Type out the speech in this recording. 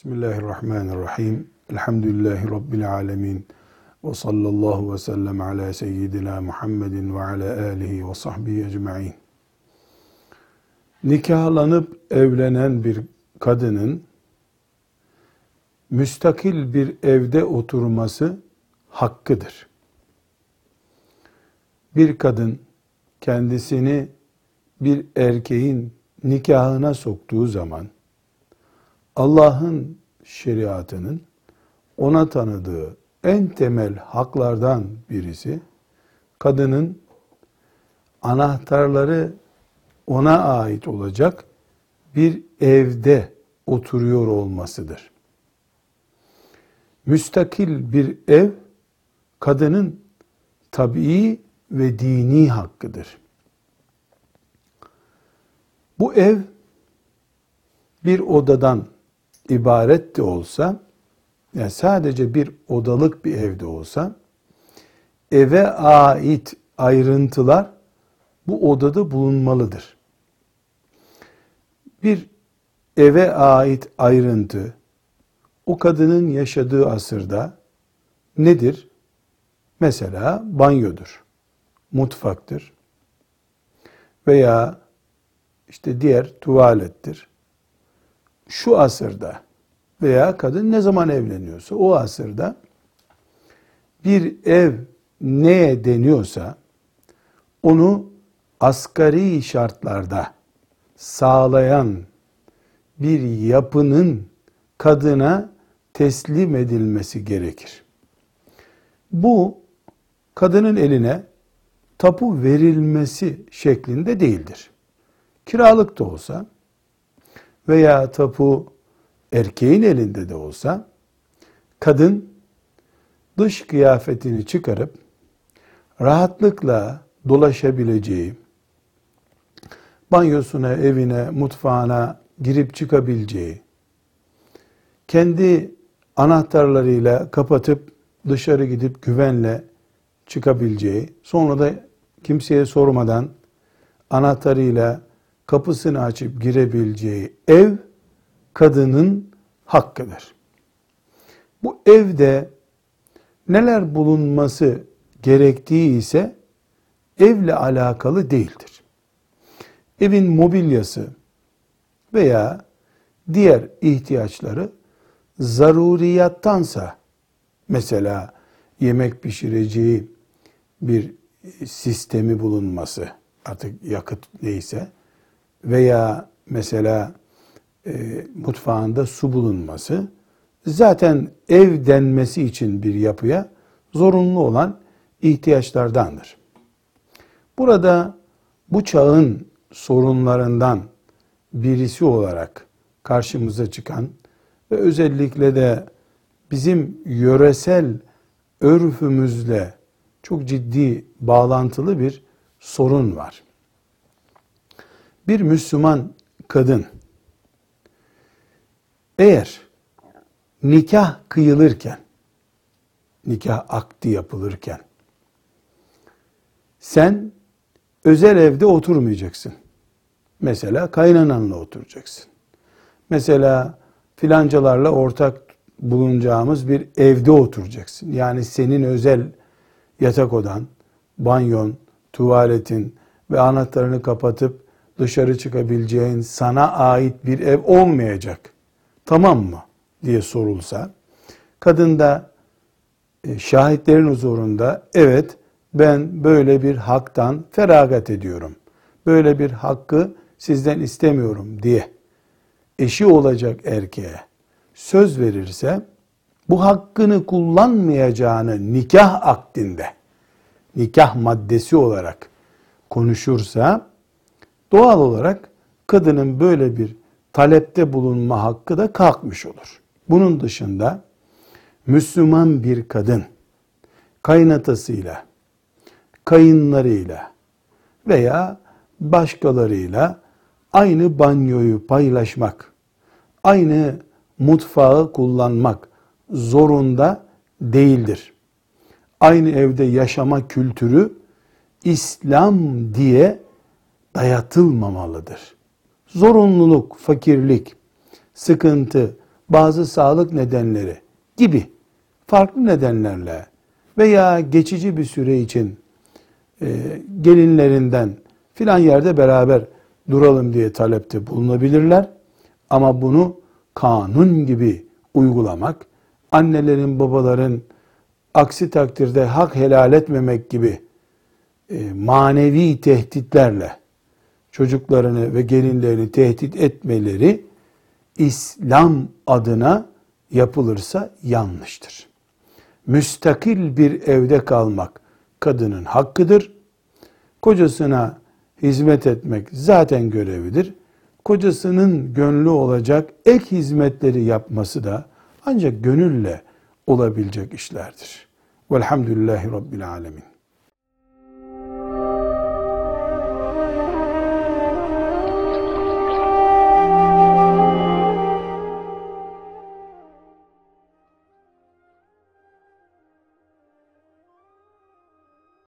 Bismillahirrahmanirrahim. Elhamdülillahi Rabbil alemin. Ve sallallahu ve sellem ala seyyidina Muhammedin ve ala alihi ve sahbihi ecma'in. Nikahlanıp evlenen bir kadının müstakil bir evde oturması hakkıdır. Bir kadın kendisini bir erkeğin nikahına soktuğu zaman Allah'ın şeriatının ona tanıdığı en temel haklardan birisi kadının anahtarları ona ait olacak bir evde oturuyor olmasıdır. Müstakil bir ev kadının tabii ve dini hakkıdır. Bu ev bir odadan ibaret de olsa, yani sadece bir odalık bir evde olsa, eve ait ayrıntılar bu odada bulunmalıdır. Bir eve ait ayrıntı, o kadının yaşadığı asırda nedir? Mesela banyodur, mutfaktır veya işte diğer tuvalettir şu asırda veya kadın ne zaman evleniyorsa o asırda bir ev neye deniyorsa onu asgari şartlarda sağlayan bir yapının kadına teslim edilmesi gerekir. Bu kadının eline tapu verilmesi şeklinde değildir. Kiralık da olsa veya tapu erkeğin elinde de olsa kadın dış kıyafetini çıkarıp rahatlıkla dolaşabileceği, banyosuna, evine, mutfağına girip çıkabileceği, kendi anahtarlarıyla kapatıp dışarı gidip güvenle çıkabileceği, sonra da kimseye sormadan anahtarıyla kapısını açıp girebileceği ev kadının hakkıdır. Bu evde neler bulunması gerektiği ise evle alakalı değildir. Evin mobilyası veya diğer ihtiyaçları zaruriyattansa mesela yemek pişireceği bir sistemi bulunması artık yakıt neyse veya mesela e, mutfağında su bulunması zaten ev denmesi için bir yapıya zorunlu olan ihtiyaçlardandır. Burada bu çağın sorunlarından birisi olarak karşımıza çıkan ve özellikle de bizim yöresel örfümüzle çok ciddi bağlantılı bir sorun var. Bir Müslüman kadın eğer nikah kıyılırken, nikah akdi yapılırken sen özel evde oturmayacaksın. Mesela kaynananla oturacaksın. Mesela filancalarla ortak bulunacağımız bir evde oturacaksın. Yani senin özel yatak odan, banyon, tuvaletin ve anahtarını kapatıp dışarı çıkabileceğin sana ait bir ev olmayacak. Tamam mı? diye sorulsa kadın da e, şahitlerin huzurunda evet ben böyle bir haktan feragat ediyorum. Böyle bir hakkı sizden istemiyorum diye eşi olacak erkeğe söz verirse bu hakkını kullanmayacağını nikah akdinde nikah maddesi olarak konuşursa doğal olarak kadının böyle bir talepte bulunma hakkı da kalkmış olur. Bunun dışında Müslüman bir kadın kaynatasıyla, kayınlarıyla veya başkalarıyla aynı banyoyu paylaşmak, aynı mutfağı kullanmak zorunda değildir. Aynı evde yaşama kültürü İslam diye dayatılmamalıdır. Zorunluluk, fakirlik, sıkıntı bazı sağlık nedenleri gibi farklı nedenlerle veya geçici bir süre için e, gelinlerinden filan yerde beraber duralım diye talepte bulunabilirler. Ama bunu kanun gibi uygulamak, annelerin, babaların aksi takdirde hak helal etmemek gibi e, manevi tehditlerle çocuklarını ve gelinlerini tehdit etmeleri İslam adına yapılırsa yanlıştır. Müstakil bir evde kalmak kadının hakkıdır. Kocasına hizmet etmek zaten görevidir. Kocasının gönlü olacak ek hizmetleri yapması da ancak gönülle olabilecek işlerdir. Velhamdülillahi Rabbil Alemin.